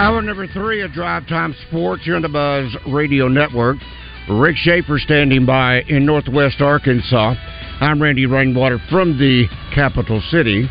Hour number three of Drive Time Sports here on the Buzz Radio Network. Rick Shaeffer standing by in Northwest Arkansas. I'm Randy Rainwater from the capital city.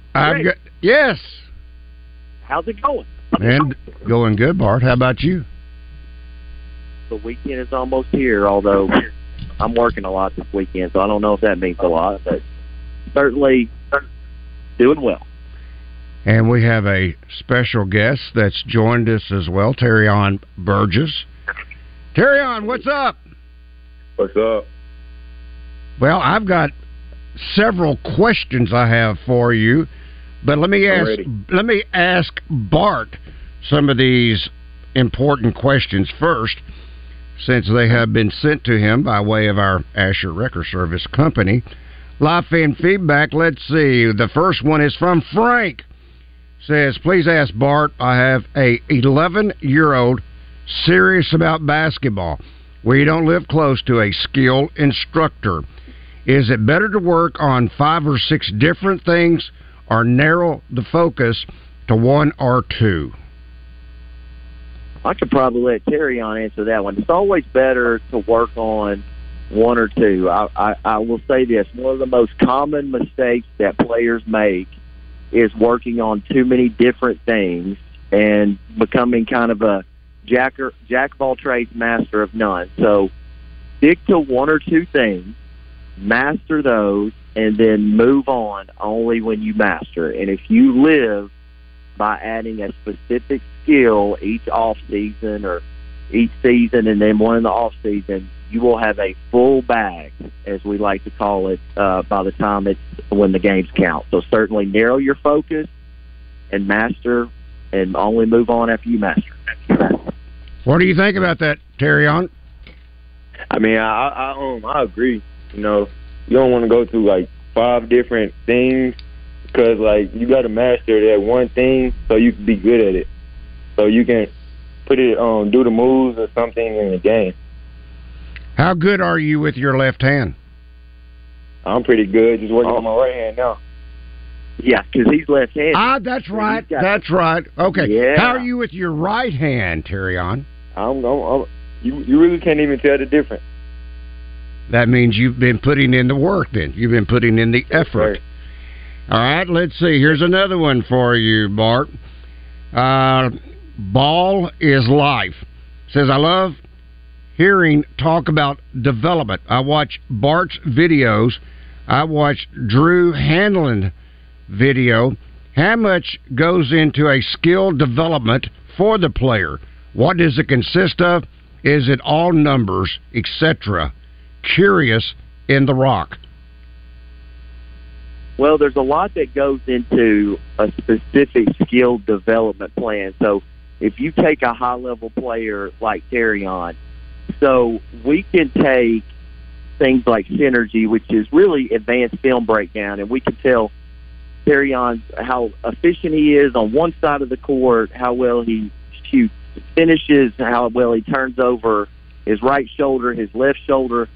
Randy, I've got yes, How's it going? and going good, Bart. How about you? The weekend is almost here, although I'm working a lot this weekend, so I don't know if that means a lot, but certainly doing well. And we have a special guest that's joined us as well, Terrion Burgess. Terrion, what's up? What's up? Well, I've got several questions I have for you, but let me ask let me ask Bart some of these important questions first, since they have been sent to him by way of our Asher Record Service company. Live fan feedback. Let's see. The first one is from Frank. Says, please ask Bart. I have a 11 year old serious about basketball. We don't live close to a skilled instructor. Is it better to work on five or six different things or narrow the focus to one or two? I could probably let Terrion answer that one. It's always better to work on one or two. I, I, I will say this: one of the most common mistakes that players make is working on too many different things and becoming kind of a jack or, jack of all trades, master of none. So stick to one or two things, master those, and then move on only when you master. And if you live by adding a specific skill each off season or each season and then one in the off season, you will have a full bag, as we like to call it, uh, by the time it's when the games count. So certainly narrow your focus and master, and only move on after you master. What do you think about that, Terrion? I mean, I I um I agree. You know, you don't want to go through like five different things because like you got to master that one thing so you can be good at it. So you can put it um do the moves or something in the game. How good are you with your left hand? I'm pretty good. Just working on my right hand now. Yeah, because he's left-handed. Ah, that's right. got- That's right. Okay. Yeah. How are you with your right hand, Terrion? I'm, I'm, I'm you you really can't even tell the difference. That means you've been putting in the work then. You've been putting in the effort. Right. All right, let's see. Here's another one for you, Bart. Uh, Ball is life. Says, I love hearing talk about development. I watch Bart's videos. I watch Drew Hanlen video. How much goes into a skill development for the player? What does it consist of? Is it all numbers, etc.? Curious in the rock. Well, there's a lot that goes into a specific skill development plan. So if you take a high level player like Terrion, so we can take things like synergy, which is really advanced film breakdown, and we can tell Terrion how efficient he is on one side of the court, how well he shoots, finishes, how well he turns over his right shoulder, his left shoulder.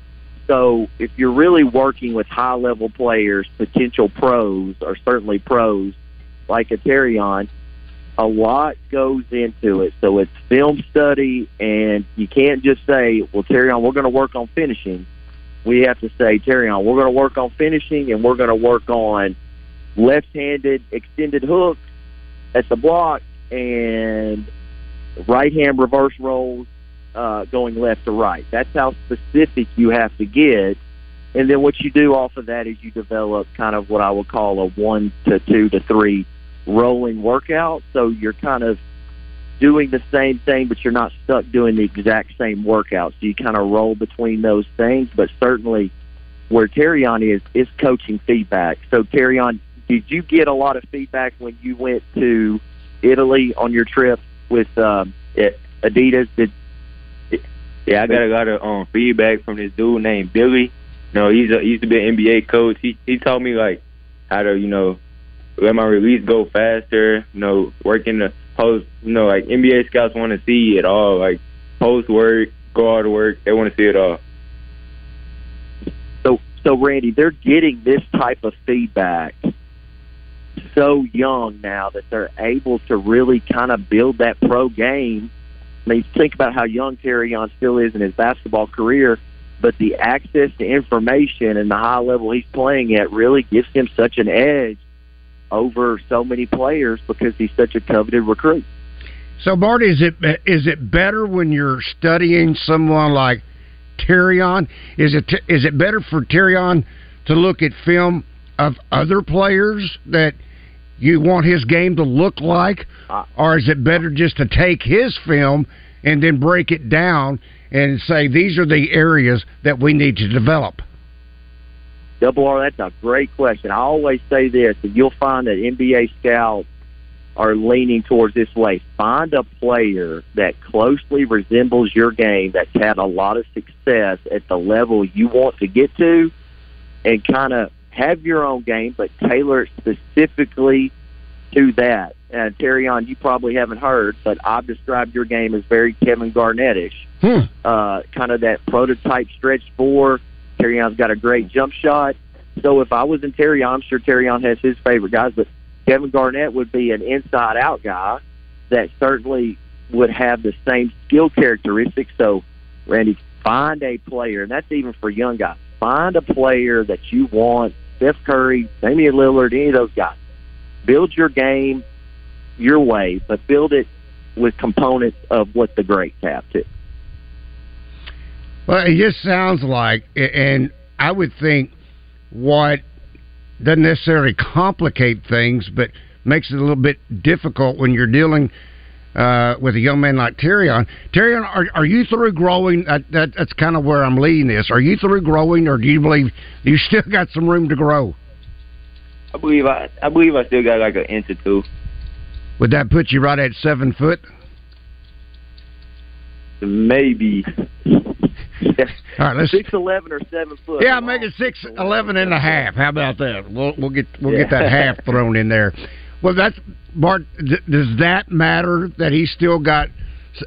So if you're really working with high level players, potential pros, or certainly pros like a Terrion, a lot goes into it. So it's film study, and you can't just say, well, Terrion, we're going to work on finishing. We have to say, Terrion, we're going to work on finishing, and we're going to work on left handed extended hook at the block and right hand reverse rolls uh, going left to right. That's how specific you have to get. And then what you do off of that is you develop kind of what I would call a one to two to three rolling workout. So you're kind of doing the same thing, but you're not stuck doing the exact same workout. So you kind of roll between those things. But certainly, where Terrion is is coaching feedback. So Terrion, did you get a lot of feedback when you went to Italy on your trip with um, Adidas? Did yeah, I got a lot of um feedback from this dude named Billy. You know, he's a, he used to be an NBA coach. He he taught me like how to you know let my release go faster. You know, working the post. You know, like NBA scouts want to see it all. Like post work, guard work. They want to see it all. So so Randy, they're getting this type of feedback so young now that they're able to really kind of build that pro game I mean, think about how young Terrion still is in his basketball career, but the access to information and the high level he's playing at really gives him such an edge over so many players because he's such a coveted recruit. So, Bart, is it is it better when you're studying someone like Terrion? Is it is it better for Terrion to look at film of other players that you want his game to look like, uh, or is it better just to take his film and then break it down and say these are the areas that we need to develop? Double R, that's a great question. I always say this, and you'll find that NBA scouts are leaning towards this way. Find a player that closely resembles your game, that's had a lot of success at the level you want to get to, and kind of have your own game, but tailor it specifically to that. And Terrion, you probably haven't heard, but I've described your game as very Kevin Garnettish. Hmm. Uh, kind of that prototype stretch four. Terrion's got a great jump shot. So if I was in Terry, I'm sure Terrion has his favorite guys, but Kevin Garnett would be an inside out guy that certainly would have the same skill characteristics. So, Randy, find a player, and that's even for young guys. Find a player that you want Steph Curry, Damian Lillard, any of those guys. Build your game your way, but build it with components of what the greats have too. Well, it just sounds like, and I would think what doesn't necessarily complicate things, but makes it a little bit difficult when you're dealing uh, with a young man like Terrion. Terrion, are, are you through growing? That, that, that's kind of where I'm leading this. Are you through growing, or do you believe you still got some room to grow? I believe I, I believe I still got like an inch or two. Would that put you right at seven foot? Maybe. All right, let's six eleven or seven foot. Yeah, make it six eleven and a half. How about that? We'll we'll get we'll yeah. get that half thrown in there. Well, that's Bart. Does that matter that he's still got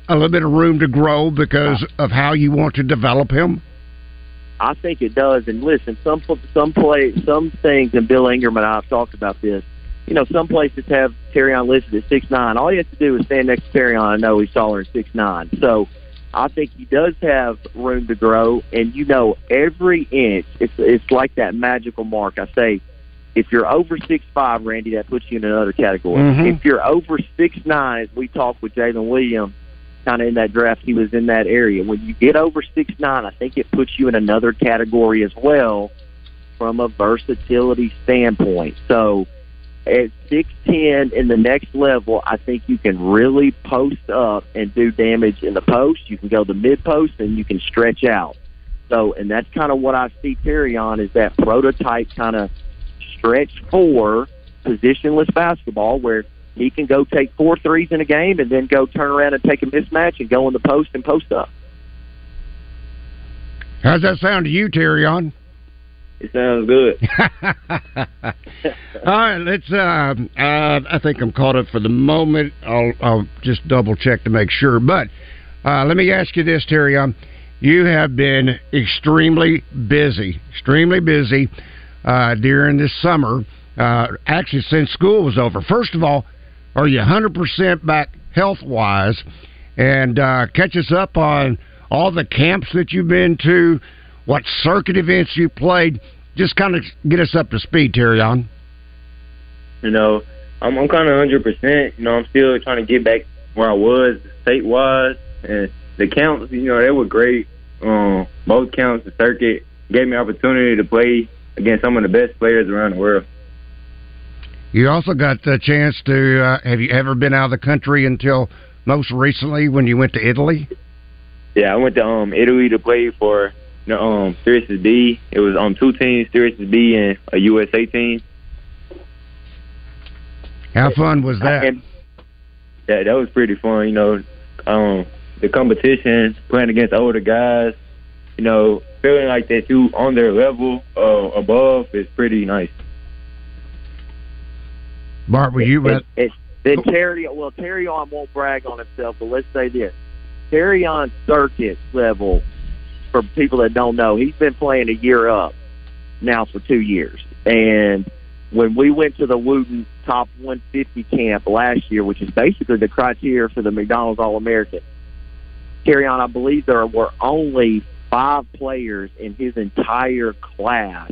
a little bit of room to grow because of how you want to develop him? I think it does. And listen, some some play some things, and Bill Ingram and I have talked about this. You know, some places have Terrion listed at six nine. All you have to do is stand next to Terrion and know he's taller than six nine. So I think he does have room to grow. And you know, every inch, it's it's like that magical mark. I say, if you're over six five, Randy, that puts you in another category. Mm-hmm. If you're over six nine, as we talked with Jaylin Williams kind of in that draft, he was in that area. When you get over six nine, I think it puts you in another category as well from a versatility standpoint. So at six ten in the next level, I think you can really post up and do damage in the post. You can go the mid post and you can stretch out. So, and that's kind of what I see Terrion is that prototype kind of stretch four positionless basketball where he can go take four threes in a game and then go turn around and take a mismatch and go in the post and post up. How's that sound to you, Terrion? it sounds good. All right, let's. Uh, uh, I think I'm caught up for the moment. I'll, I'll just double check to make sure. But uh, let me ask you this, Terry. Um, you have been extremely busy, extremely busy uh, during this summer. Uh, actually, since school was over. First of all, are you 100% back health wise? And uh, catch us up on all the camps that you've been to, what circuit events you played. Just kind of get us up to speed, Terry. On. You know, I'm, I'm kind of 100. percent You know, I'm still trying to get back where I was state wise, and the counts. You know, they were great. Um, both counts, the circuit gave me opportunity to play against some of the best players around the world. You also got the chance to. Uh, have you ever been out of the country until most recently when you went to Italy? Yeah, I went to um Italy to play for know, um Serie B. It was on um, two teams, Serie B and a USA team. How fun was that? Yeah, that was pretty fun. You know, um, the competition, playing against older guys. You know, feeling like that you on their level uh, above is pretty nice. Bart, were you? It, it, then Terry, well, Terrion won't brag on himself, but let's say this: Terrion circuit level. For people that don't know, he's been playing a year up now for two years, and when we went to the Wooten Top 150 camp last year, which is basically the criteria for the McDonald's All American, Terrion, I believe there were only five players in his entire class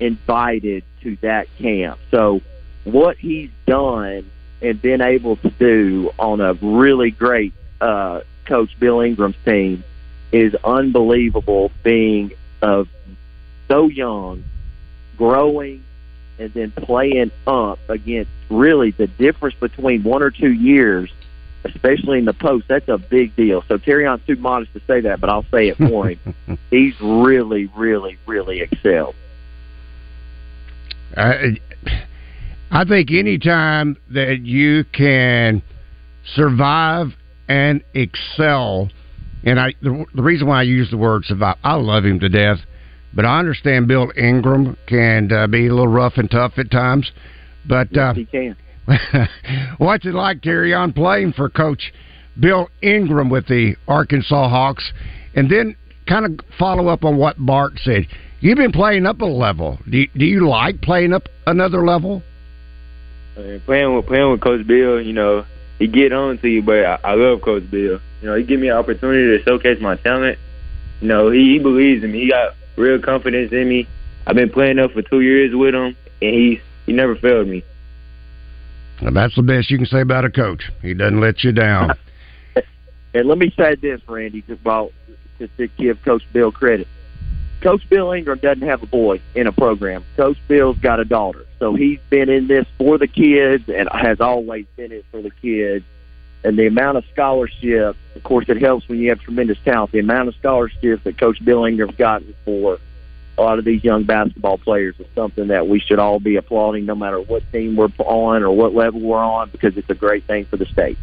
invited to that camp. So what he's done and been able to do on a really great uh, coach Bill Ingram's team is unbelievable. Being of so young, growing, and then playing up against really the difference between one or two years, especially in the post. That's a big deal. So Terrion's too modest to say that, but I'll say it for him. He's really, really, really excelled. Uh, I think any time that you can survive and excel, and I the, the, reason why I use the word survive, I love him to death, but I understand Bill Ingram can uh, be a little rough and tough at times. But yes, uh, he can. what's it like, Terrion, playing for Coach Bill Ingram with the Arkansas Hawks, and then kind of follow up on what Bart said. You've been playing up a level. Do you, do you like playing up another level? Uh, playing with playing with Coach Bill, you know, he get on to you, but I, I love Coach Bill. You know, he give me an opportunity to showcase my talent. You know, he, he believes in me. He got real confidence in me. I've been playing up for two years with him, and he's he never failed me. That's the best you can say about a coach. He doesn't let you down. and let me say this, Randy, about just to give Coach Bill credit. Coach Bill Ingram doesn't have a boy in a program. Coach Bill's got a daughter. So he's been in this for the kids and has always been in for the kids. And the amount of scholarship, of course, it helps when you have tremendous talent. The amount of scholarship that Coach Bill Ingram's gotten for a lot of these young basketball players is something that we should all be applauding no matter what team we're on or what level we're on because it's a great thing for the state.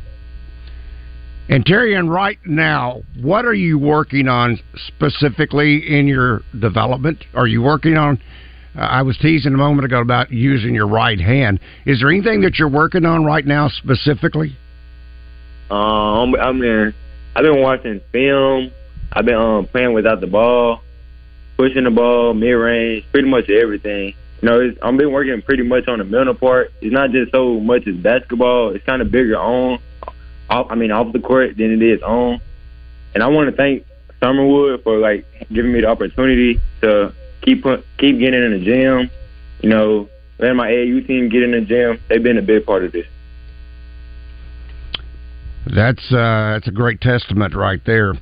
And Terry, and right now, what are you working on specifically in your development? Are you working on? Uh, I was teasing a moment ago about using your right hand. Is there anything that you're working on right now specifically? Um, I mean, I've been watching film. I've been um, playing without the ball, pushing the ball, mid range, pretty much everything. You know, I've been working pretty much on the mental part. It's not just so much as basketball. It's kind of bigger on off, I mean, off the court than it is on. And I want to thank Summerwood for like giving me the opportunity to keep keep getting in the gym. You know, letting my AAU team get in the gym. They've been a big part of this. That's uh, that's a great testament right there.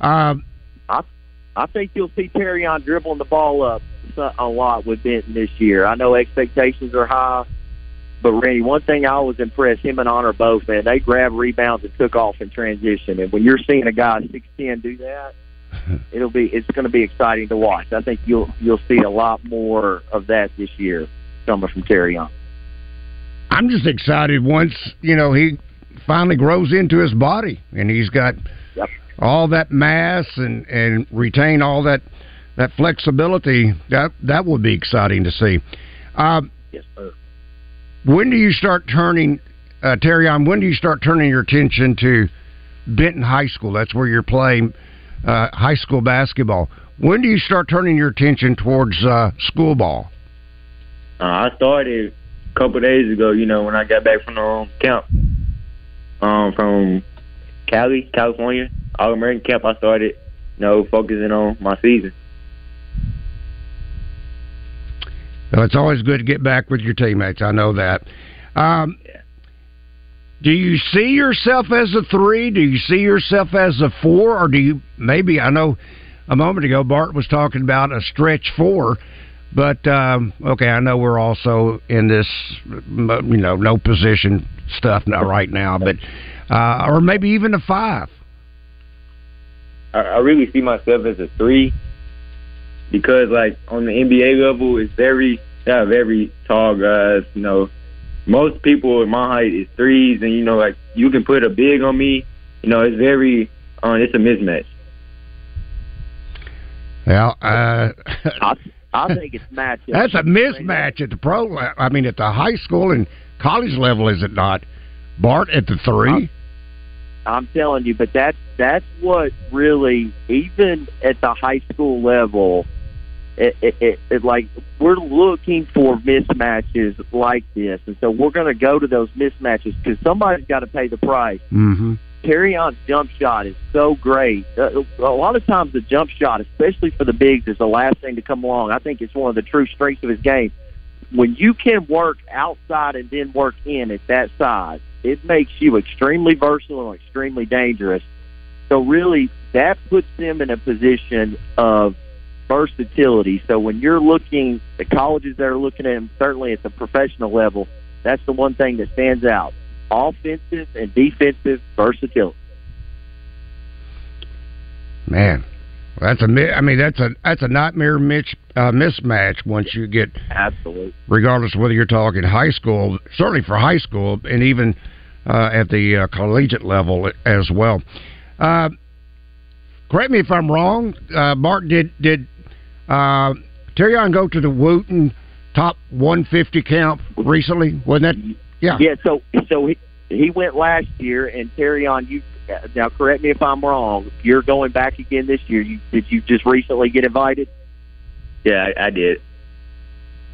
Uh, I think you'll see Terrion dribbling the ball up a lot with Benton this year. I know expectations are high. But Randy, one thing I was impressed, him and Annor both, man, they grabbed rebounds and took off in transition. And when you're seeing a guy six ten do that, it'll be it's going to be exciting to watch. I think you'll you'll see a lot more of that this year coming from Terrion. I'm just excited once you know he finally grows into his body and he's got yep. All that mass and and retain all that that flexibility that that would be exciting to see. Uh, yes, sir. When do you start turning, uh, Terry? On when do you start turning your attention to Benton High School? That's where you're playing uh, high school basketball. When do you start turning your attention towards uh, school ball? Uh, I started a couple days ago. You know, when I got back from the um, camp um, from Cali, California, All American camp, I started, you know, focusing on my season. Well, it's always good to get back with your teammates. I know that. Um, do you see yourself as a three? Do you see yourself as a four? Or do you maybe, I know a moment ago Bart was talking about a stretch four, but um, okay, I know we're also in this, you know, no position stuff now, right now, but, uh, or maybe even a five. I, I really see myself as a three because, like, on the NBA level, it's very, they have very tall guys, you know, most people in my height is threes, and you know, like you can put a big on me. You know, it's very, uh, it's a mismatch. Well, uh, I, I think it's match. That's a mismatch at the pro. I mean, at the high school and college level, is it not? Bart at the 3 I'm, I'm telling you, but that's that's what really, even at the high school level, it, it, it, it, like we're looking for mismatches like this, and so we're going to go to those mismatches because somebody's got to pay the price. Mm-hmm. Terrion's jump shot is so great. Uh, a lot of times, the jump shot, especially for the bigs, is the last thing to come along. I think it's one of the true strengths of his game. When you can work outside and then work in at that size, it makes you extremely versatile and extremely dangerous. So, really, that puts them in a position of versatility. So when you're looking, the colleges that are looking at him, certainly at the professional level, that's the one thing that stands out: offensive and defensive versatility. Man, that's a. I mean, that's a that's a nightmare mitch, uh, mismatch once you get absolutely. Regardless of whether you're talking high school, certainly for high school, and even uh, at the uh, collegiate level as well. Uh, correct me if I'm wrong. Uh, Bart did did uh, Terrion go to the Wooten top 150 camp recently? Wasn't that? Yeah. Yeah. So so he, he went last year, and Terrion, you Uh, now correct me if I'm wrong. You're going back again this year. You did you just recently get invited? Yeah, I, I did.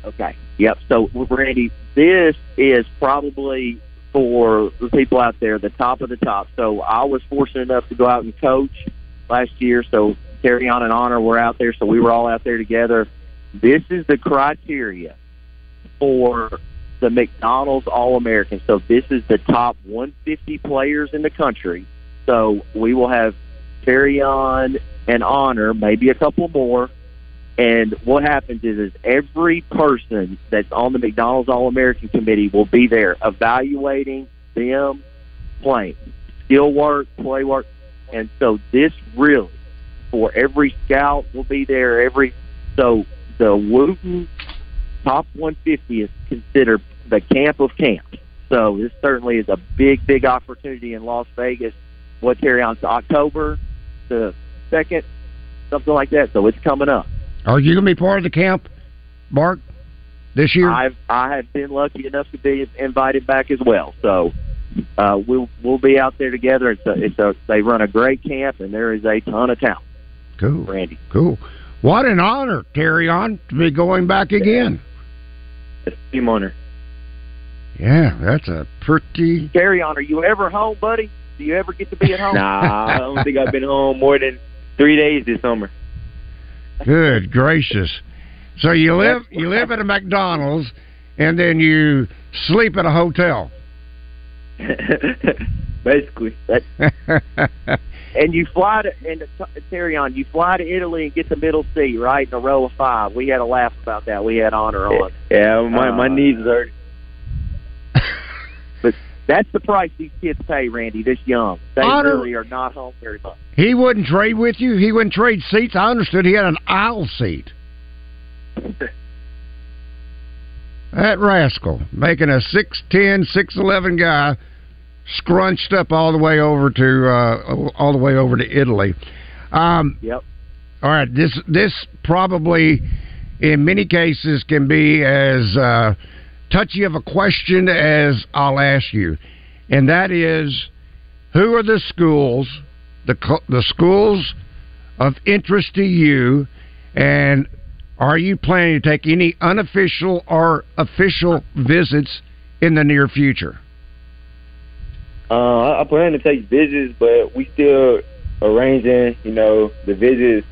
Okay. Yep. So Randy, this is probably for the people out there the top of the top. So I was fortunate enough to go out and coach last year. So Terrion and Annor were out there, so we were all out there together. This is the criteria for the McDonald's All American. So this is the top 150 players in the country. So we will have Terrion and Annor, maybe a couple more. And what happens is, is every person that's on the McDonald's All American committee will be there evaluating them playing, skill work, play work. And so this really for every scout will be there. Every so the Wooten top 150 is considered the camp of camps. So this certainly is a big, big opportunity in Las Vegas. What to October the second, something like that. So it's coming up. Are you going to be part of the camp, Mark, this year? I've I have been lucky enough to be invited back as well. So uh, we'll we'll be out there together. It's a, it's a they run a great camp and there is a ton of talent. Cool. Randy. Cool. What an honor, Terrion, to be going back again. It's a team honor. Yeah, that's a pretty. Terrion, are you ever home, buddy? Do you ever get to be at home? nah, I don't think I've been home more than three days this summer. Good gracious! So you live you live at a McDonald's, and then you sleep at a hotel. Basically. and you fly to and Terrion, you fly to Italy and get the middle seat, right, in a row of five. We had a laugh about that. We had honor on. Yeah, my uh, my knees hurt. but that's the price these kids pay, Randy. This young, they honor, really are not home very much. He wouldn't trade with you. He wouldn't trade seats. I understood he had an aisle seat. that rascal making a six ten, six eleven guy scrunched up all the way over to uh, all the way over to Italy. Um, yep. all right. This this probably, in many cases, can be as uh, touchy of a question as I'll ask you, and that is, who are the schools, the the schools of interest to you, and are you planning to take any unofficial or official visits in the near future? Uh, I plan to take visits, but we still arranging, you know, the visits.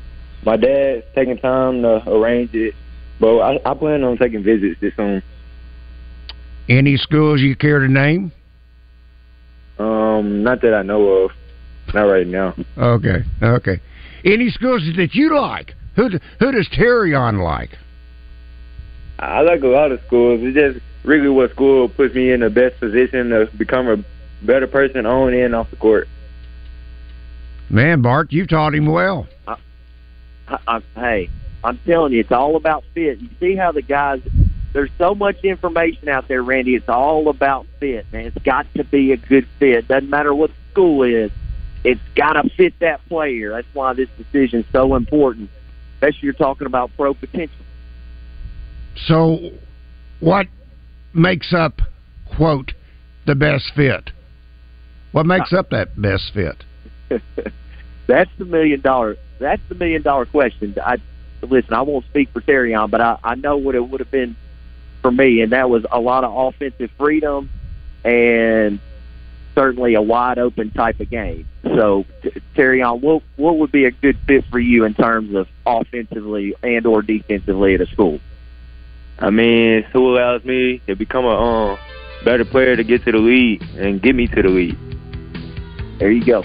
My dad's taking time to arrange it, but I, I plan on taking visits this soon. Any schools you care to name? Um, not that I know of. Not right now. Okay, okay. Any schools that you like? Who who does Terrion like? I like a lot of schools. It's just really what school puts me in the best position to become a better person on and off the court. Man, Bart, you've taught him well. I, I, hey, I'm telling you, it's all about fit. You see how the guys. There's so much information out there, Randy. It's all about fit, man. It's got to be a good fit. Doesn't matter what the school is. It's got to fit that player. That's why this decision is so important, especially you're talking about pro potential. So, what makes up quote the best fit? What makes up that best fit? that's the million dollar. That's the million dollar question. I listen. I won't speak for Terrion, but I, I know what it would have been for me, and that was a lot of offensive freedom and certainly a wide open type of game. So, Terrion, what what would be a good fit for you in terms of offensively and or defensively at a school? I mean, who allows me to become a um, better player to get to the league and get me to the league. There you go.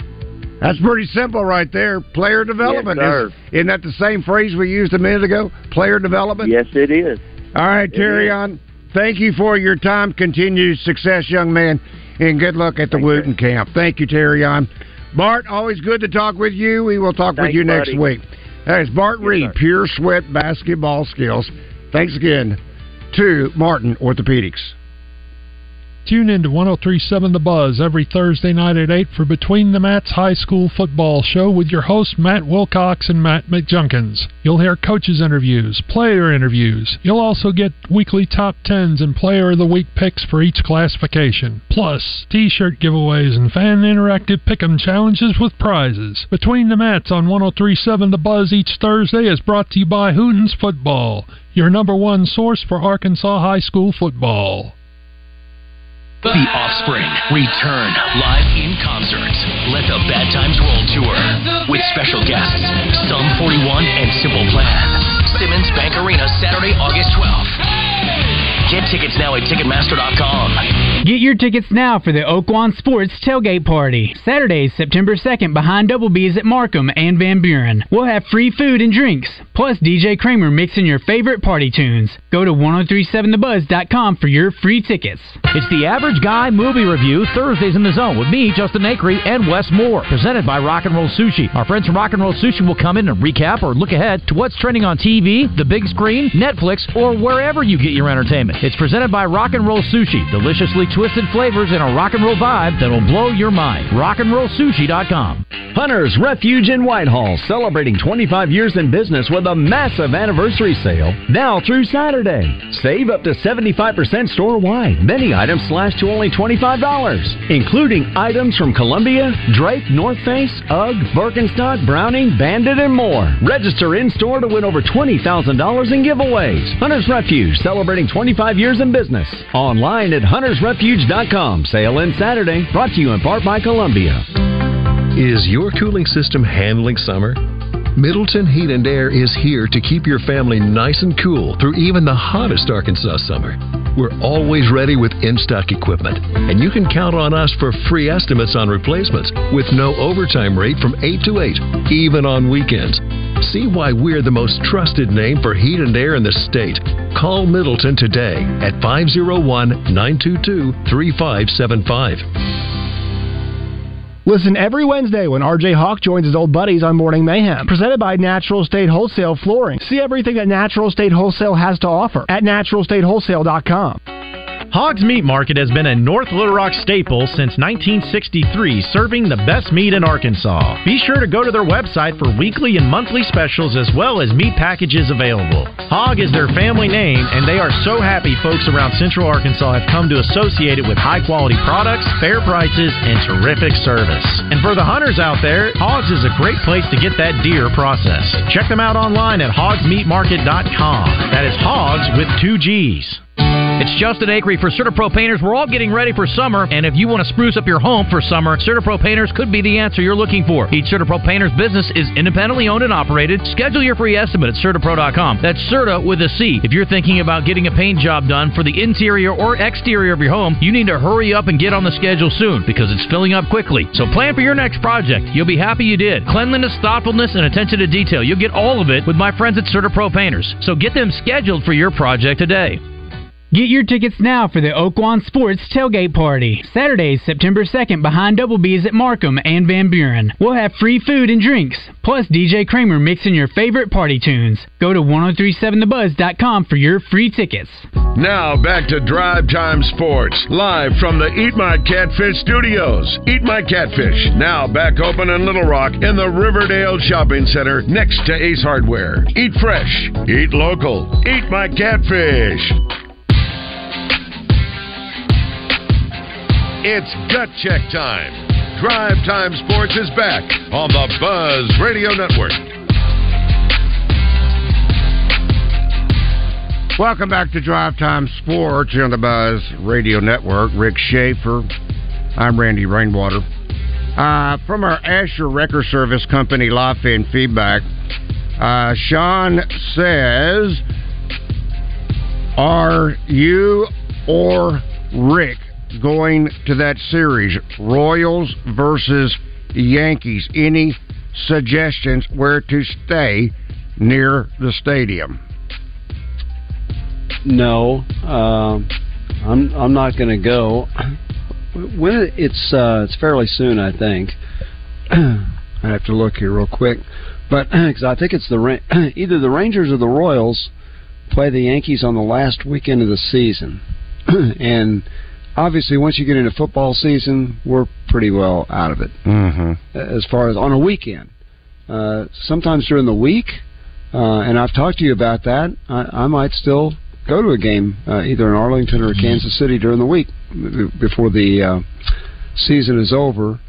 That's pretty simple right there. Player development. Yes, is, isn't that the same phrase we used a minute ago? Player development? Yes, it is. All right, Terrion. Thank you for your time. Continued success, young man, and good luck at the Thanks, Wooten camp. Thank you, Terrion. Bart, always good to talk with you. We will talk with you next week. That is Bart Reed. Pure Sweat Basketball Skills. Thanks again to Martin Orthopedics. Tune in to 1037 The Buzz every Thursday night at 8 for Between the Mats High School Football Show with your hosts Matt Wilcox and Matt McJunkins. You'll hear coaches' interviews, player interviews. You'll also get weekly top 10s and player of the week picks for each classification. Plus, t shirt giveaways and fan interactive pick'em challenges with prizes. Between the Mats on 1037 The Buzz each Thursday is brought to you by Hootens Football, your number one source for Arkansas high school football. The Offspring return live in concert. Let the Bad Times Roll tour with special guests Sum 41 and Simple Plan. Simmons Bank Arena Saturday, August 12th. Get tickets now at Ticketmaster.com. Get your tickets now for the Oaklawn Sports Tailgate Party. Saturday, September 2nd, behind Double B's at Markham and Van Buren. We'll have free food and drinks, plus DJ Kramer mixing your favorite party tunes. Go to 1037thebuzz.com for your free tickets. It's the Average Guy Movie Review, Thursdays in the Zone, with me, Justin Acree, and Wes Moore. Presented by Rock and Roll Sushi. Our friends from Rock and Roll Sushi will come in and recap or look ahead to what's trending on TV, the big screen, Netflix, or wherever you get your entertainment. It's presented by Rock and Roll Sushi. Deliciously twisted flavors in a rock and roll vibe that'll blow your mind. RockandRollSushi.com. Hunter's Refuge in Whitehall, celebrating 25 years in business with a massive anniversary sale now through Saturday. Save up to 75% store wide. Many items slashed to only $25, including items from Columbia, Drake, North Face, UGG, Birkenstock, Browning, Bandit, and more. Register in store to win over $20,000 in giveaways. Hunter's Refuge, celebrating 25 years in business. Online at huntersrefuge.com. Sale in Saturday. Brought to you in part by Columbia. Is your cooling system handling summer? Middleton Heat and Air is here to keep your family nice and cool through even the hottest Arkansas summer. We're always ready with in stock equipment, and you can count on us for free estimates on replacements with no overtime rate from 8 to 8, even on weekends. See why we're the most trusted name for heat and air in the state. Call Middleton today at 501 922 3575. Listen every Wednesday when RJ Hawk joins his old buddies on Morning Mayhem. Presented by Natural State Wholesale Flooring. See everything that Natural State Wholesale has to offer at naturalstatewholesale.com. Hogs Meat Market has been a North Little Rock staple since 1963, serving the best meat in Arkansas. Be sure to go to their website for weekly and monthly specials as well as meat packages available. Hog is their family name, and they are so happy folks around Central Arkansas have come to associate it with high quality products, fair prices, and terrific service. And for the hunters out there, Hogs is a great place to get that deer processed. Check them out online at hogsmeatmarket.com. That is Hogs with two G's. It's Justin Acree for CertaPro Painters. We're all getting ready for summer, and if you want to spruce up your home for summer, CertaPro Painters could be the answer you're looking for. Each CertaPro Painters business is independently owned and operated. Schedule your free estimate at CertaPro.com. That's Certa with a C. If you're thinking about getting a paint job done for the interior or exterior of your home, you need to hurry up and get on the schedule soon because it's filling up quickly. So plan for your next project. You'll be happy you did. Cleanliness, thoughtfulness, and attention to detail. You'll get all of it with my friends at CertaPro Painters. So get them scheduled for your project today. Get your tickets now for the Oaklawn Sports Tailgate Party. Saturday, September 2nd, behind Double B's at Markham and Van Buren. We'll have free food and drinks, plus DJ Kramer mixing your favorite party tunes. Go to 1037thebuzz.com for your free tickets. Now back to Drive Time Sports, live from the Eat My Catfish studios. Eat My Catfish, now back open in Little Rock in the Riverdale Shopping Center next to Ace Hardware. Eat fresh, eat local, eat my catfish. It's gut check time. Drive Time Sports is back on the Buzz Radio Network. Welcome back to Drive Time Sports on the Buzz Radio Network. Rick Shaeffer. I'm Randy Rainwater. Uh, from our Asher Record Service Company live and feedback, uh, Sean says, Are you or Rick going to that series, Royals versus Yankees. Any suggestions where to stay near the stadium? No, uh, I'm I'm not going to go. When it's uh, it's fairly soon, I think. I have to look here real quick, but because I think it's the either the Rangers or the Royals play the Yankees on the last weekend of the season, and obviously once you get into football season, we're pretty well out of it. Mm-hmm. As far as on a weekend, uh, sometimes during the week, uh, and I've talked to you about that. I, I might still go to a game uh, either in Arlington or Kansas City during the week before the uh, season is over.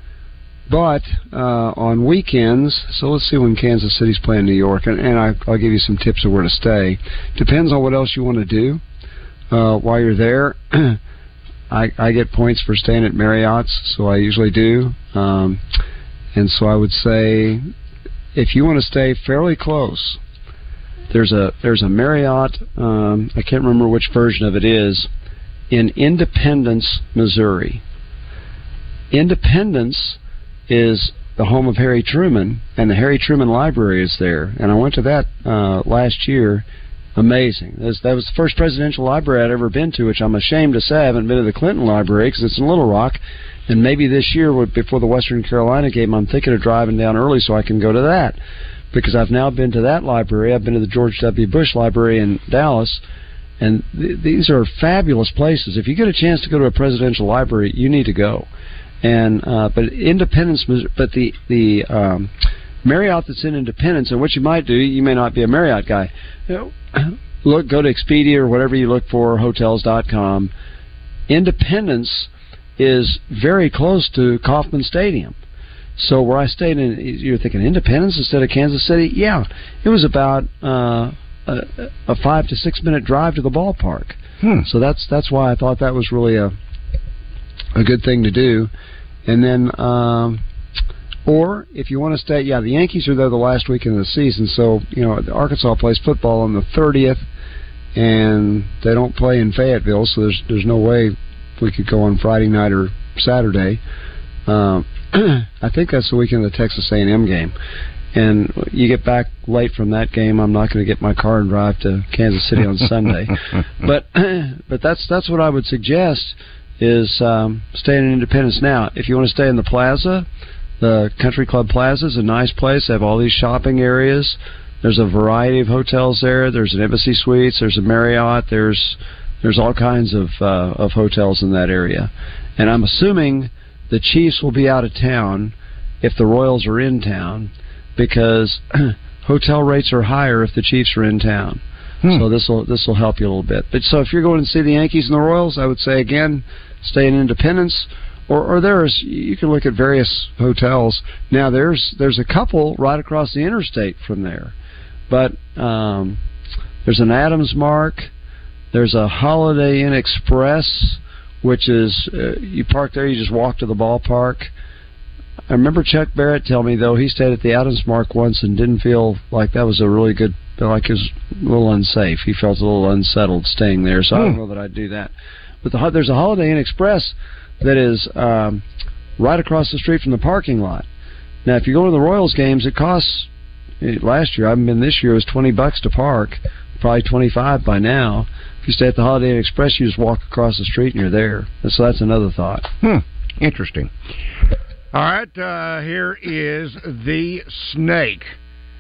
But uh, on weekends, so let's see when Kansas City's playing New York, and, and I, I'll give you some tips of where to stay. Depends on what else you want to do uh, while you're there. I, I get points for staying at Marriott's, so I usually do. Um, and so I would say, if you want to stay fairly close, there's a there's a Marriott. Um, I can't remember which version of it is in Independence, Missouri. Independence is the home of Harry Truman, and the Harry Truman Library is there. And I went to that uh, last year, amazing. That was, that was the first presidential library I'd ever been to, which I'm ashamed to say I haven't been to the Clinton Library because it's in Little Rock. And maybe this year, before the Western Carolina game, I'm thinking of driving down early so I can go to that. Because I've now been to that library. I've been to the George W. Bush Library in Dallas. And th- these are fabulous places. If you get a chance to go to a presidential library, you need to go. And uh, but Independence, but the the um, Marriott that's in Independence, and what you might do, you may not be a Marriott guy. You know, look, go to Expedia or whatever you look for, hotels.com. Independence is very close to Kauffman Stadium. So where I stayed in, you're thinking Independence instead of Kansas City? Yeah, it was about uh, a, a five to six minute drive to the ballpark. Hmm. So that's that's why I thought that was really a a good thing to do. And then, um, or if you want to stay, yeah, the Yankees are there the last weekend of the season. So you know, Arkansas plays football on the thirtieth, and they don't play in Fayetteville, so there's there's no way we could go on Friday night or Saturday. Um, I think that's the weekend of the Texas A&M game. And you get back late from that game, I'm not going to get my car and drive to Kansas City on Sunday. but but that's that's what I would suggest is um, staying in Independence. Now, if you want to stay in the Plaza, the Country Club Plaza is a nice place. They have all these shopping areas. There's a variety of hotels there. There's an Embassy Suites. There's a Marriott. There's There's all kinds of uh, of hotels in that area, and I'm assuming the Chiefs will be out of town if the Royals are in town because hotel rates are higher if the Chiefs are in town. So this will this will help you a little bit. But so if you're going to see the Yankees and the Royals, I would say again, stay in Independence, or or there's you can look at various hotels. Now there's there's a couple right across the interstate from there, but um, there's an Adams Mark, there's a Holiday Inn Express, which is uh, you park there, you just walk to the ballpark. I remember Chuck Barrett tell me though he stayed at the Adams Mark once and didn't feel like that was a really good like it was a little unsafe. He felt a little unsettled staying there, so I don't know that I'd do that. But the, there's a Holiday Inn Express that is um, right across the street from the parking lot. Now, if you go to the Royals games, it costs eh, last year. I haven't been this year. It was twenty bucks to park, probably twenty five by now. If you stay at the Holiday Inn Express, you just walk across the street and you're there. So that's another thought. Hmm. Interesting. All right, uh, here is the snake.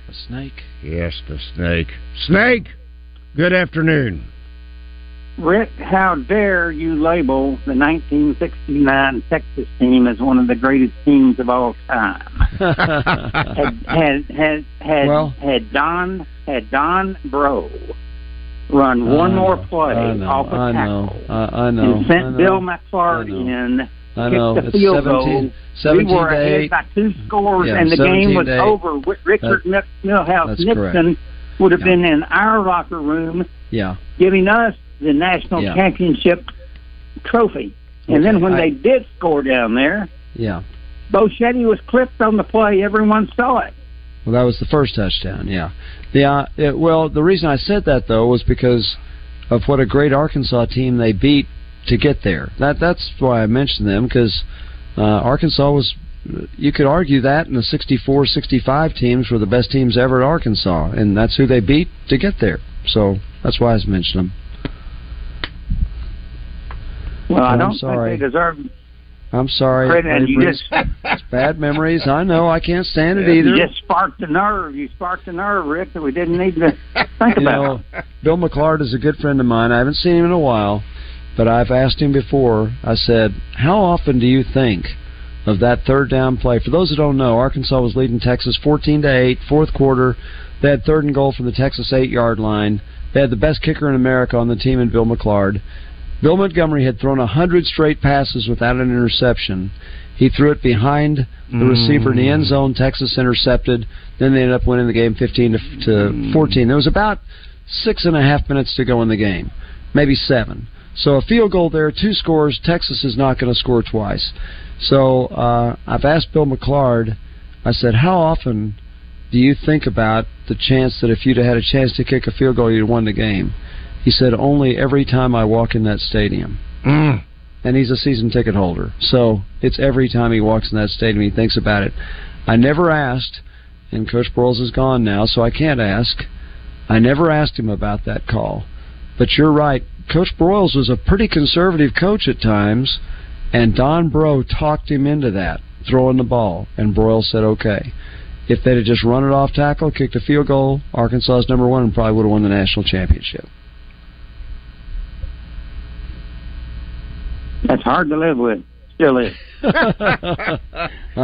The snake? Yes, the snake. Snake, good afternoon. Rick, how dare you label the 1969 Texas team as one of the greatest teams of all time? had had had had, Well- had Don had Don Breaux run one I more play I know, off a I know, tackle I, I know. and sent know. Bill McClard in, I know. the It's field 17 goal. 17 we were ahead 8. by two scores, Yeah, and the game was 8. over. Richard That- Milhous Nixon correct. would have been in our locker room Yeah. giving us the national Yeah. championship trophy. And Okay, then when I- they did score down there, Yeah. Boschetti was clipped on the play. Everyone saw it. Well, that was the first touchdown. Yeah. The uh, it, well, the reason I said that though was because of what a great Arkansas team they beat to get there. That that's why I mentioned them because uh, Arkansas was. You could argue that, and the 64, 65 teams were the best teams ever at Arkansas, and that's who they beat to get there. So that's why I mentioned them. Well, I I'm don't sorry. think they deserve I'm sorry. credit. And you just It's bad memories. I know. I can't stand it either. you just sparked the nerve. You sparked the nerve, Rick, that we didn't need to think you about. know, Bill McClard is a good friend of mine. I haven't seen him in a while, but I've asked him before. I said, "How often do you think of that third down play?" For those who don't know, Arkansas was leading Texas 14 to 8, fourth quarter. They had third and goal from the Texas 8-yard line. They had the best kicker in America on the team in Bill McClard. Bill Montgomery had thrown a 100 straight passes without an interception. He threw it behind the receiver in the end zone. Texas intercepted. Then they ended up winning the game 15 to, to 14. There was about six and a half minutes to go in the game, maybe seven. So a field goal there, two scores. Texas is not going to score twice. So uh, I've asked Bill McClard. I said, how often do you think about the chance that if you'd had a chance to kick a field goal, you'd won the game? He said, only every time I walk in that stadium. Mm. And he's a season ticket holder. So it's every time he walks in that stadium, he thinks about it. I never asked, and Coach Broyles is gone now, so I can't ask. I never asked him about that call. But you're right. Coach Broyles was a pretty conservative coach at times, and Don Breaux talked him into that, throwing the ball. And Broyles said, okay. If they'd have just run it off tackle, kicked a field goal, Arkansas Arkansas's number one, and probably would have won the national championship. That's hard to live with. Still is. I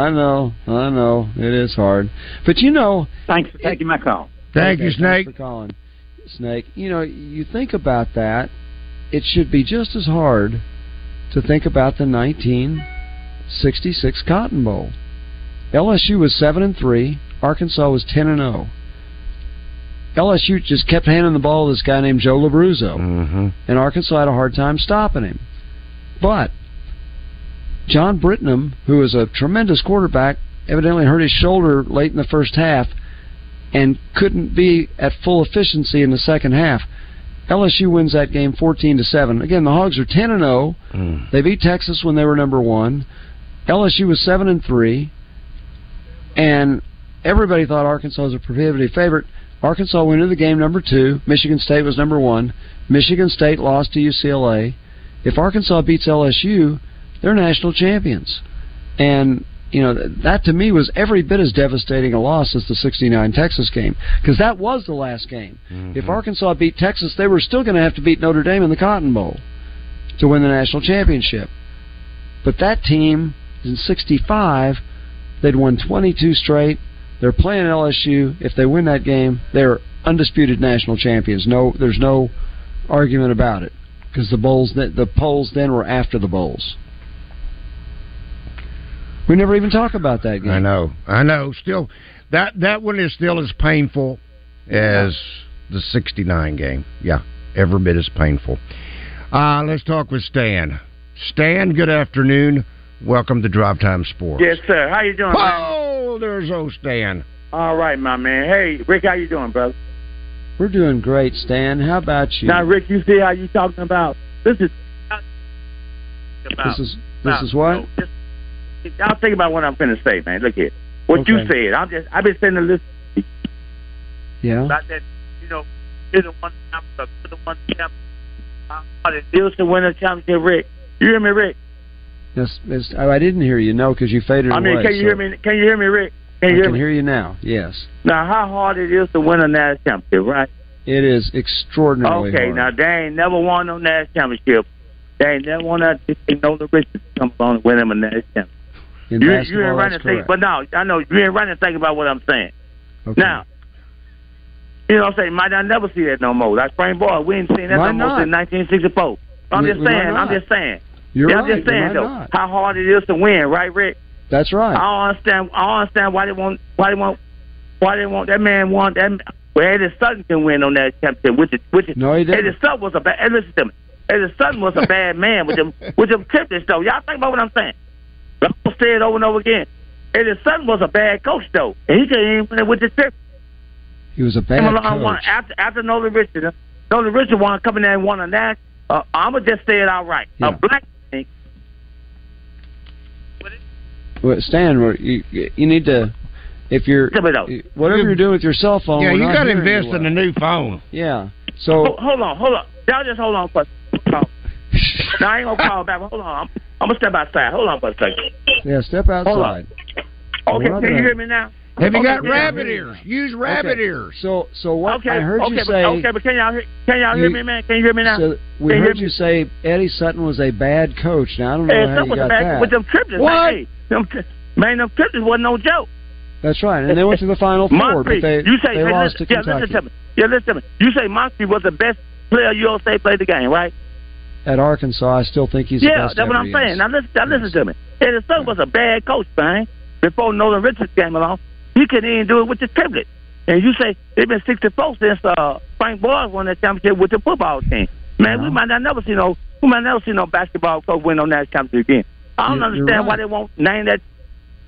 know, I know, it is hard, but you know. Thanks for taking my call. Thank Okay, you, Snake. Thanks for calling, Snake. You know, you think about that. It should be just as hard to think about the 1966 Cotton Bowl. LSU was seven and three. Arkansas was ten and zero. LSU just kept handing the ball to this guy named Joe Labruzzo, Mm-hmm. and Arkansas had a hard time stopping him. But Jon Brittenum, who is a tremendous quarterback, evidently hurt his shoulder late in the first half and couldn't be at full efficiency in the second half. LSU wins that game 14 to 7. Again, the Hogs are 10 and 0. Mm. They beat Texas when they were number 1. LSU was 7 and 3. And everybody thought Arkansas was a prohibitive favorite. Arkansas went into the game number 2. Michigan State was number 1. Michigan State lost to UCLA. If Arkansas beats LSU, they're national champions. And you know, that to me was every bit as devastating a loss as the 69 Texas game. Because that was the last game. Mm-hmm. If Arkansas beat Texas, they were still going to have to beat Notre Dame in the Cotton Bowl to win the national championship. But that team in 65, they'd won 22 straight. They're playing LSU. If they win that game, they're undisputed national champions. No, there's no argument about it because the bowls, the polls then were after the bowls. We never even talk about that game. I know. I know. Still, that that one is still as painful as the '69 game. Yeah, every bit as painful. Uh, let's talk with Stan. Stan, good afternoon. Welcome to Drive Time Sports. Yes, sir. How you doing? Oh, there's old Stan. All right, my man. Hey, Rick, how you doing, brother? We're doing great, Stan. How about you? Now, Rick, you see how you talking about this is. This is this is what? I'll think about what I'm going to say, man. Look here, what you said. I'm just. I've been saying to listen Yeah. about that. You know, you're the one. I'm the uh, the one. champ. Uh, I'm the deals to win a championship, Rick. You hear me, Rick? Yes, yes. Oh, I didn't hear you. No, because you faded I mean, away. can you so- hear me? Can you hear me, Rick? Can I you hear can me? hear you now. Yes, Now, how hard it is to win a national championship, right? it is extraordinarily Okay, hard. now they ain't never won no national championship. They ain't never won that. They know the Richards come along and win them a national championship. In you, you ain't running think, but no, I know you ain't running think about what I'm saying. Okay. Now, you know what I'm saying? Might not never see that no more. That spring ball, we ain't seen that Why no more not? since 1964. I'm We- just saying. I'm just saying. You're yeah, right. I'm just saying though, not. how hard it is to win, right, Rick? That's right. I don't understand. I don't understand why they want. Why they want. Why they want that man want that. Well, Eddie Sutton can win on that championship, which is which is. No, he didn't. Eddie Sutton was a bad. Hey, listen to me. Eddie Sutton was a bad man with them with them triplets though. Y'all think about what I'm saying? I'm gonna say it over and over again. Eddie Sutton was a bad coach though, and he couldn't even win it with the triplets. He was a bad Came along one coach. after after Nolan Richardson. Nolan Richardson come in there and won a that. Uh, I'm gonna just say it outright. A black man Well, Stan, we're- you, you need to. If you're uh, whatever you're doing with your cell phone, Yeah, you not got to hearing you invest in a new phone. Yeah. Ho- So hold on, hold on. Y'all just hold on for a second. No, I ain't gonna call back. Hold on. I'm, I'm gonna step outside. Hold on for a second. yeah, step outside. Okay, We're can you hear me now? Have you Okay, got can rabbit ears? Use rabbit Okay. ears. So, so what Okay, I heard okay, you but, okay, but can y'all hear, can y'all hear You- me, man? Can you hear me now? So we Can you heard hear you say Eddie Sutton was a bad coach. Now I don't know Hey, how you was got back that. with them triplets. What? Man, hey, them, tri- man, them triplets wasn't no joke. That's right, and they went to the final four, Moncrief, but they you say, they hey, lost listen, to yeah, listen to me. Yeah, listen to me. You say Moncrief was the best player USA played the game, right? at Arkansas. I still think he's yeah, the best Yeah, that's what I'm saying. is. Now listen, now listen to me. Eddie Sutton was a bad coach, man. Before Nolan Richards came along, he couldn't even do it with the triplet. And you say it's been 64 since uh, Frank Broyles won that championship with the football team. Man, we might not never see no, we might never see no basketball coach win on that championship again. I don't You're- you're understand why right. they won't name that.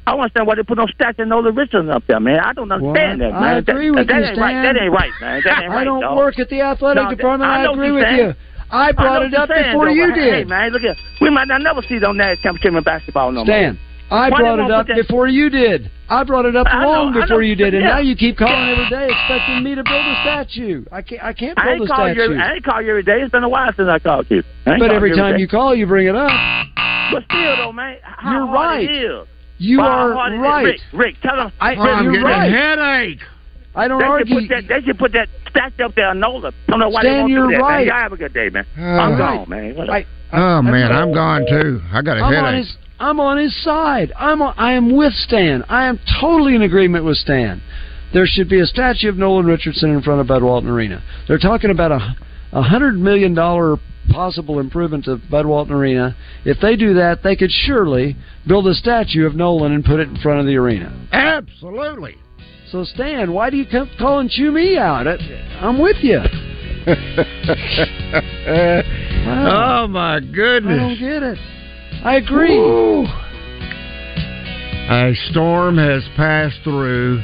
I don't understand why they put no stats in Nolan Richardson up there, man. I don't understand Well, that, man. I agree that, with that you, ain't right. That ain't right, man. That ain't right. I don't dog. work at the athletic No, department. I I, agree you're with saying. you. I brought know it up you're saying, before though, you but Hey, man, look here. We might not never see on that championship in basketball no Stan, more. I Why brought it up before you did. I brought it up I long I before you did, and yeah. now you keep calling every day expecting me to build a statue. I can't. I can't I build ain't a call you. statue. Every, I ain't call you every day. It's been a while since I called you. I But every you time day. you call, you bring it up. But still, though, man, how You're hard right. It is. You Well, are how hard it is. right. Rick, Rick, tell them. I- Rick, I'm you're getting right. a headache. I don't they argue. Should that, they should put that stacked up there, Nola. Don't know why Stan, they won't you're do that. right. Man. Y'all have a good day, man. Uh, I'm gone, man. What I, Oh man. I'm gone too. I got a I'm headache. I'm on his side. I'm. On, I am with Stan. I am totally in agreement with Stan. There should be a statue of Nolan Richardson in front of Bud Walton Arena. They're talking about a, a hundred million dollar possible improvement to Bud Walton Arena. If they do that, they could surely build a statue of Nolan and put it in front of the arena. Absolutely. So Stan, why do you come call and chew me out? I'm with you. oh my goodness! I don't get it. I agree. Ooh. A storm has passed through.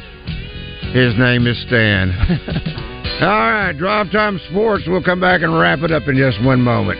His name is Stan. All right, Drive Time Sports. We'll come back and wrap it up in just one moment.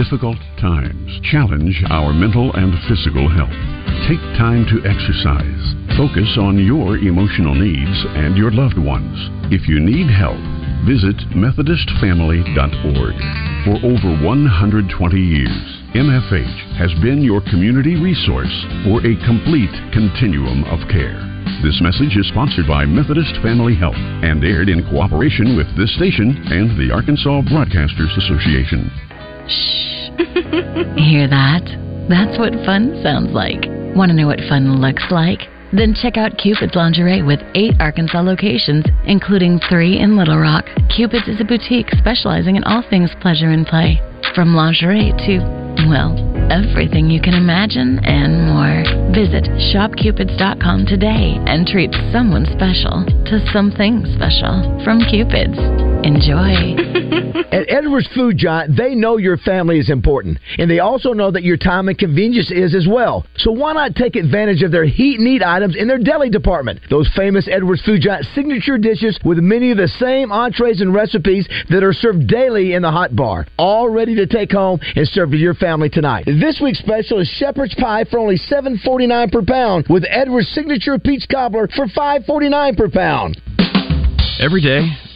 Difficult times challenge our mental and physical health. Take time to exercise. Focus on your emotional needs and your loved ones. If you need help, visit MethodistFamily.org. For over 120 years, MFH has been your community resource for a complete continuum of care. This message is sponsored by Methodist Family Health and aired in cooperation with this station and the Arkansas Broadcasters Association. Hear that? That's what fun sounds like. Want to know what fun looks like? Then check out Cupid's Lingerie with eight Arkansas locations, including three in Little Rock. Cupid's is a boutique specializing in all things pleasure and play, from lingerie to, well, everything you can imagine and more. Visit shopcupids.com today and treat someone special to something special from Cupid's. Enjoy. At Edwards Food Giant, they know your family is important, and they also know that your time and convenience is as well. So why not take advantage of their heat and eat items in their deli department? Those famous Edwards Food Giant signature dishes with many of the same entrees and recipes that are served daily in the hot bar, all ready to take home and serve to your family tonight. This week's special is shepherd's pie for only $7.49 per pound, with Edwards signature peach cobbler for $5.49 per pound. Every day,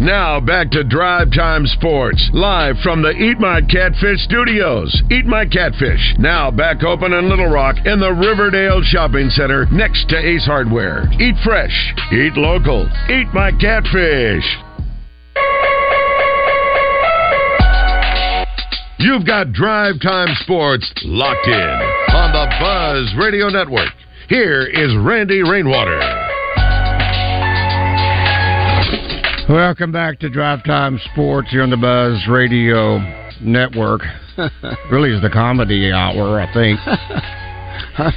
Now back to Drive Time Sports, live from the Eat My Catfish studios. Eat My Catfish, now back open in Little Rock in the Riverdale Shopping Center next to Ace Hardware. Eat fresh, eat local, eat my catfish. You've got Drive Time Sports locked in on the Buzz Radio Network. Here is Randy Rainwater. Welcome back to Drive Time Sports here on the Buzz Radio Network. really is the comedy hour, I think.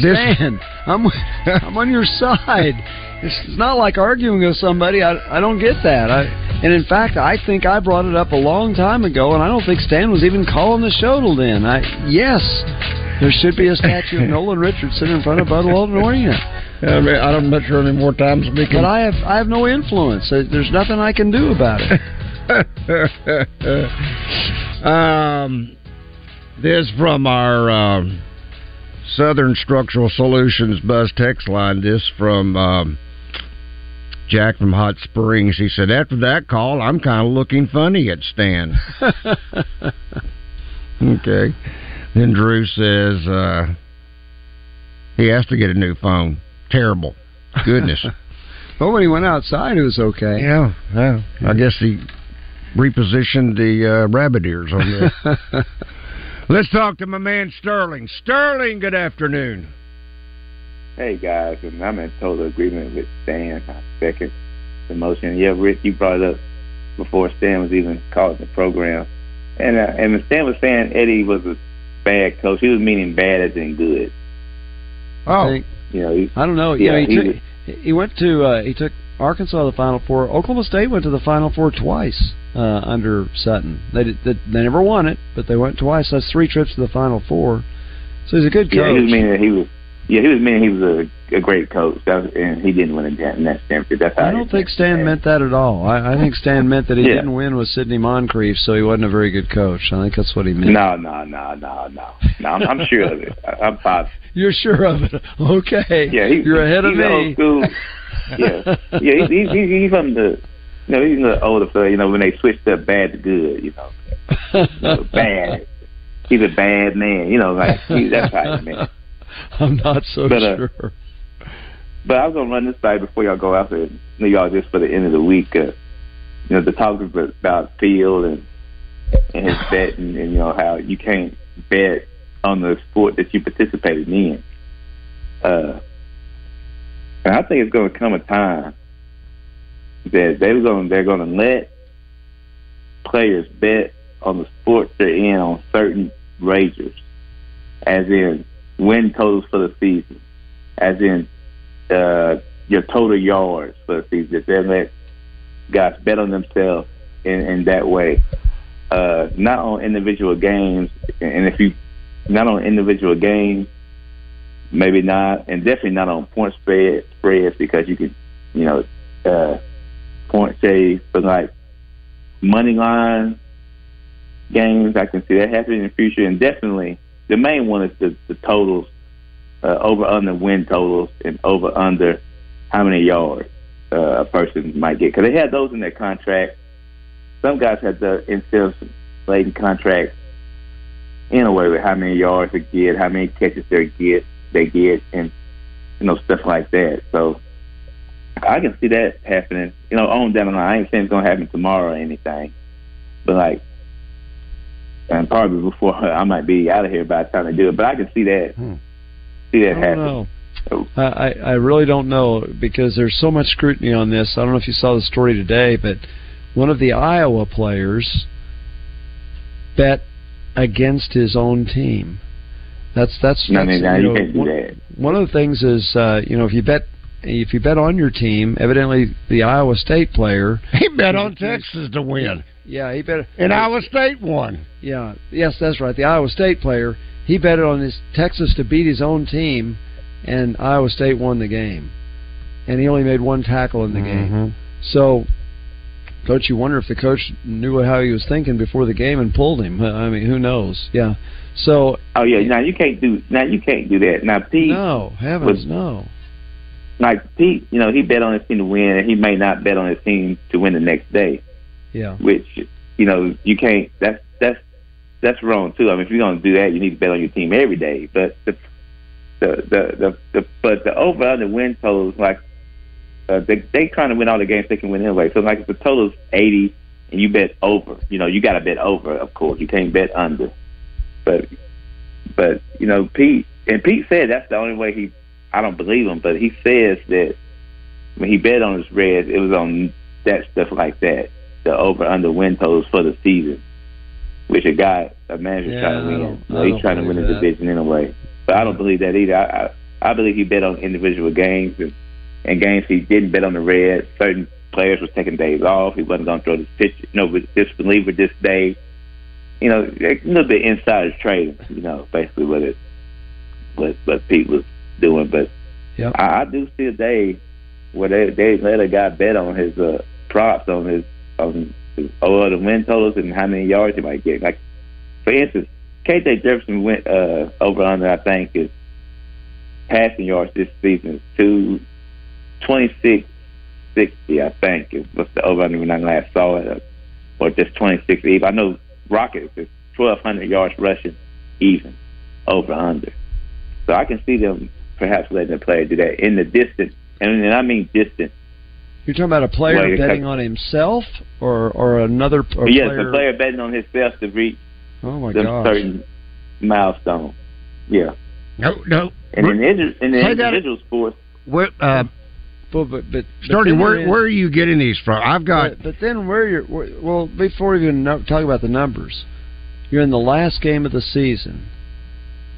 Stan, I'm I'm on your side. It's not like arguing with somebody. I I don't get that. I and in fact, I think I brought it up a long time ago, and I don't think Stan was even calling the show till then. I yes, there should be a statue of Nolan Richardson in front of Bud Walton Arena. I mean, I'm not sure any more times we can. But I have I have no influence. There's nothing I can do about it. um, this from our um, Southern Structural Solutions Buzz text line. This from um, Jack from Hot Springs. He said, "After that call, I'm kind of looking funny at Stan." okay. Then Drew says uh, he has to get a new phone. Terrible. Goodness. well, when he went outside, it was okay. Yeah, yeah. I guess he repositioned the uh, rabbit ears on there. Let's talk to my man Sterling. Sterling, good afternoon. Hey guys, and I'm in total agreement with Stan. I second the motion. Yeah, Rick, you brought it up before Stan was even called the program, and uh, and Stan was saying Eddie was a bad coach. He was meaning bad as in good. Oh, I you know, he, I don't know. Yeah, you know, he, he took, he went to uh, he took Arkansas to the Final Four. Oklahoma State went to the Final Four twice uh, under Sutton. They, did, they they never won it, but they went twice. That's three trips to the Final Four. So he's a good Yeah, he coach. was meaning that he was. Yeah, he was meaning he was a, a great coach, was, and he didn't win a in that championship. That's how I don't think Stan meant that at all. I, I think Stan meant that he Yeah. didn't win with Sidney Moncrief, so he wasn't a very good coach. I think that's what he meant. No, no, no, no, no. No, I'm, I'm sure of it. I, I'm positive. You're sure of it? Okay. Yeah, he, You're ahead of me. yeah, yeah. He's, he's, he's, he's from the. You know, he's the older fella. You know, when they switched up bad to good. You know, you know, bad. He's a bad man. You know, like he, that's how he meant. I'm not so But, uh, sure. But I was gonna run this by before y'all go out there. Y'all just for the end of the week. Uh, you know, the talk about Field and and his betting, and you know how you can't bet on the sport that you participated in. Uh, and I think it's going to come a time that they're going they're going to let players bet on the sport they're in on certain wagers, as in win totals for the season, as in uh, your total yards for the season. They let guys bet on themselves in, in that way, uh, not on individual games. And if you not on individual games, maybe not, and definitely not on point spread spreads because you can, you know, uh, point shave, but like money line games, I can see that happening in the future, and definitely the main one is the, the totals, uh, over under win totals and over under how many yards uh, a person might get because they had those in their contract. Some guys had the incentives laden contract in a way with how many yards they get, how many catches they get, they get, and you know stuff like that. So I can see that happening. You know, on down the line. I ain't saying it's gonna happen tomorrow or anything, but like, and probably before I might be out of here by the time they do it. But I can see that, see that happen. know. I, I really don't know because there's so much scrutiny on this. I don't know if you saw the story today, but one of the Iowa players bet against his own team. That's that's, No, that's no, no, you know, can't do one, that. one of the things is uh, you know if you bet if you bet on your team, evidently the Iowa State player He bet on Texas to win, yeah he bet and Iowa State won. yeah yes that's right the Iowa State player he betted on his Texas to beat his own team, and Iowa State won the game, and he only made one tackle in the game. Mm-hmm. So, don't you wonder if the coach knew how he was thinking before the game and pulled him? I mean, who knows? Yeah. So, Oh yeah, now you can't do now you can't do that. Now Pete no, heavens, was- no. Like Pete, you know, he bet on his team to win and he may not bet on his team to win the next day. Yeah. Which, you know, you can't that's that's that's wrong too. I mean if you're gonna do that you need to bet on your team every day. But the the the, the, the but the over under win totals like uh, they they trying to win all the games they can win anyway. So like if the total's eighty and you bet over, you know, you gotta bet over, of course. You can't bet under. But but you know, Pete and Pete said that's the only way he. I don't believe him, but he says that when he bet on his Reds, it was on that stuff like that, the over under win totals for the season, which a guy, a manager's Yeah, trying to win. So he's trying to win the division anyway. But I don't believe that either. I, I I believe he bet on individual games and, and games he didn't bet on the Reds. Certain players was taking days off. He wasn't going to throw this pitch, you know, with this reliever this day. You know, a little bit insider trading. You know, basically what it what what Pete was doing. But Yep. I, I do see a day where they they let a guy bet on his uh, props on his on his all the win totals and how many yards he might get. Like for instance, KJ Jefferson went uh, over under I think is passing yards this season to twenty six sixty I think is what's the over under when I last saw it uh, or just twenty six even. I know Rockets is twelve hundred yards rushing even over under. So I can see them perhaps letting a player do that in the distance, and, and I mean distance. You're talking about a player Well, betting cut- on himself or or another or yes, player? a player betting on himself to reach oh my them gosh. certain milestone. Yeah, No, no. and in, the, in the Say that- individual sports, Where, uh, But but but, Sturdy, where there is- where are you getting these from? I've got But, but then where you're where, well before we even talk about the numbers, you're in the last game of the season,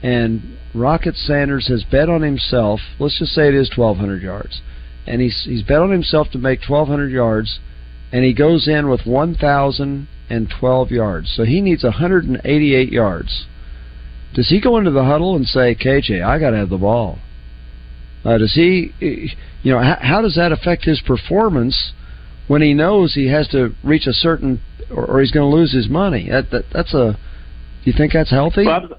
and Rocket Sanders has bet on himself. Let's just say it is 1,200 yards, and he's he's bet on himself to make 1,200 yards, and he goes in with 1,012 yards. So he needs 188 yards. does he go into the huddle and say, "KJ, I got to have the ball"? Uh, does he, you know, how, how does that affect his performance when he knows he has to reach a certain, or, or he's going to lose his money? That, that that's a. Do you think that's healthy? Well,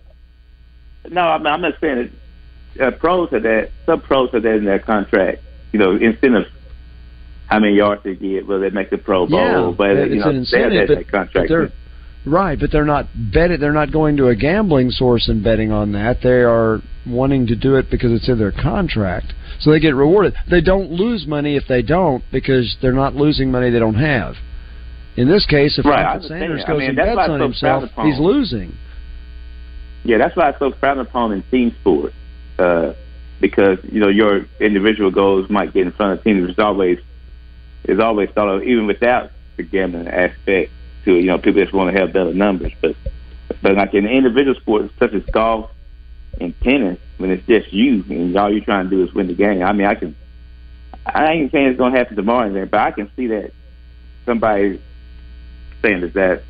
no, I'm, I'm not saying that. Uh, pros have that. Some pros have that in their contract. You know, incentives. How many yards they get? Will they make the Pro Bowl? Yeah, but it's you know, an incentive, that, but- that contract. but they're- Right, but they're not betting. They're not going to a gambling source and betting on that. They are wanting to do it because it's in their contract, so they get rewarded. They don't lose money if they don't because they're not losing money they don't have. In this case, if Right, I. Sanders I goes mean, and bets on himself, he's losing. Yeah, that's why it's so frowned upon in team sports. Uh, because you know your individual goals might get in front of teams. It's always it's always thought of even without the gambling aspect to it. You know, people just want to have better numbers, but but like in individual sports such as golf and tennis, when it's just you and all you're trying to do is win the game. I mean, I can. I ain't saying it's gonna happen tomorrow, but I can see that somebody saying that that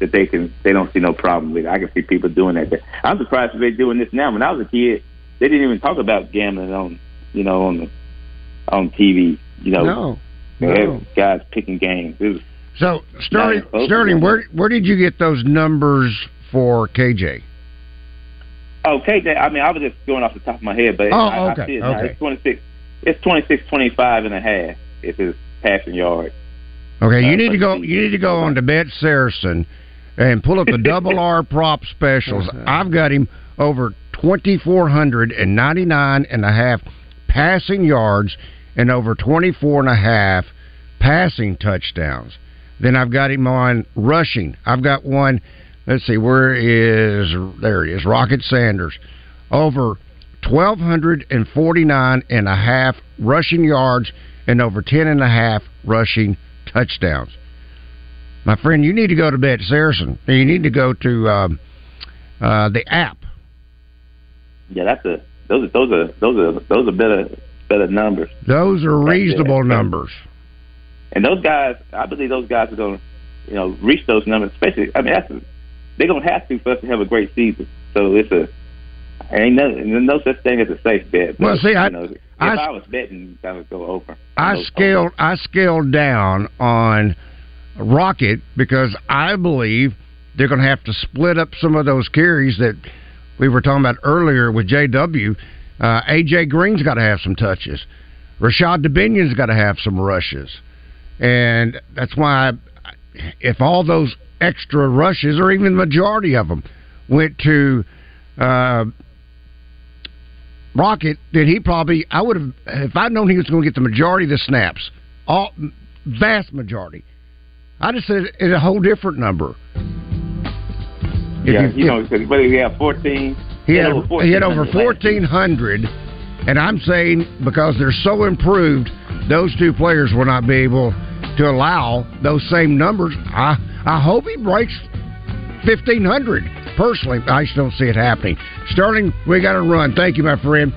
that they can they don't see no problem with. it. I can see people doing that. I'm surprised they're doing this now. When I was a kid, they didn't even talk about gambling on you know on the on TV. You know, No, no. guys picking games. It was So Sterling, Not supposed to Sterling, where where did you get those numbers for KJ? okay. That, I mean, I was just going off the top of my head, but Oh, I, okay, I see it okay. It's 26. It's 26, 25 and a half. If it's passing yards. Okay, you Uh, need to go. You need to go on to Bet Saracen and pull up the double R prop specials. I've got him over twenty four hundred and ninety nine and a half passing yards and over twenty four and a half passing touchdowns. Then I've got him on rushing. I've got one. Let's see, where is there? It is Rocket Sanders over twelve hundred and forty nine and a half rushing yards and over ten and a half rushing touchdowns. My friend, you need to go to Bet Saracen. You need to go to um, uh, the app. Yeah, that's a those are those are those are those are better better numbers. Those are reasonable numbers. And those guys, I believe those guys are going to, you know, reach those numbers. Especially, I mean, that's they're going to have to for us to have a great season. So it's a ain't no no such thing as a safe bet. But, Well, see, I- you know, if I- I, was betting, I would go over. I scaled I scaled down on Rocket because I believe they're going to have to split up some of those carries that we were talking about earlier with JW. Uh, AJ Green's got to have some touches. Rashod Dubinion's got to have some rushes, and that's why I, if all those extra rushes, or even the majority of them, went to uh, Rocket, then he probably I would have if I'd known he was going to get the majority of the snaps, all vast majority. I just said it's a whole different number. If yeah, you- you know, because you have fourteen, He had, over he had over 1,400 fourteen hundred, and I'm saying because they're so improved, those two players will not be able to allow those same numbers. I I hope he breaks fifteen hundred. Personally, I just don't see it happening. Sterling, we got to run. Thank you, my friend.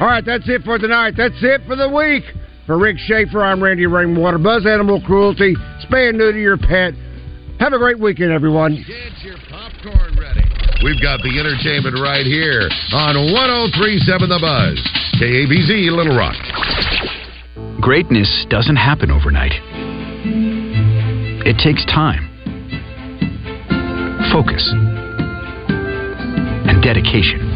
All right, that's it for tonight. That's it for the week. For Rick Shaeffer, I'm Randy Rainwater. Buzz Animal Cruelty. Spay and neuter your pet. Have a great weekend, everyone. Get your popcorn ready. We've got the entertainment right here on 1037 The Buzz. KABZ Little Rock. Greatness doesn't happen overnight. It takes time, focus, and dedication.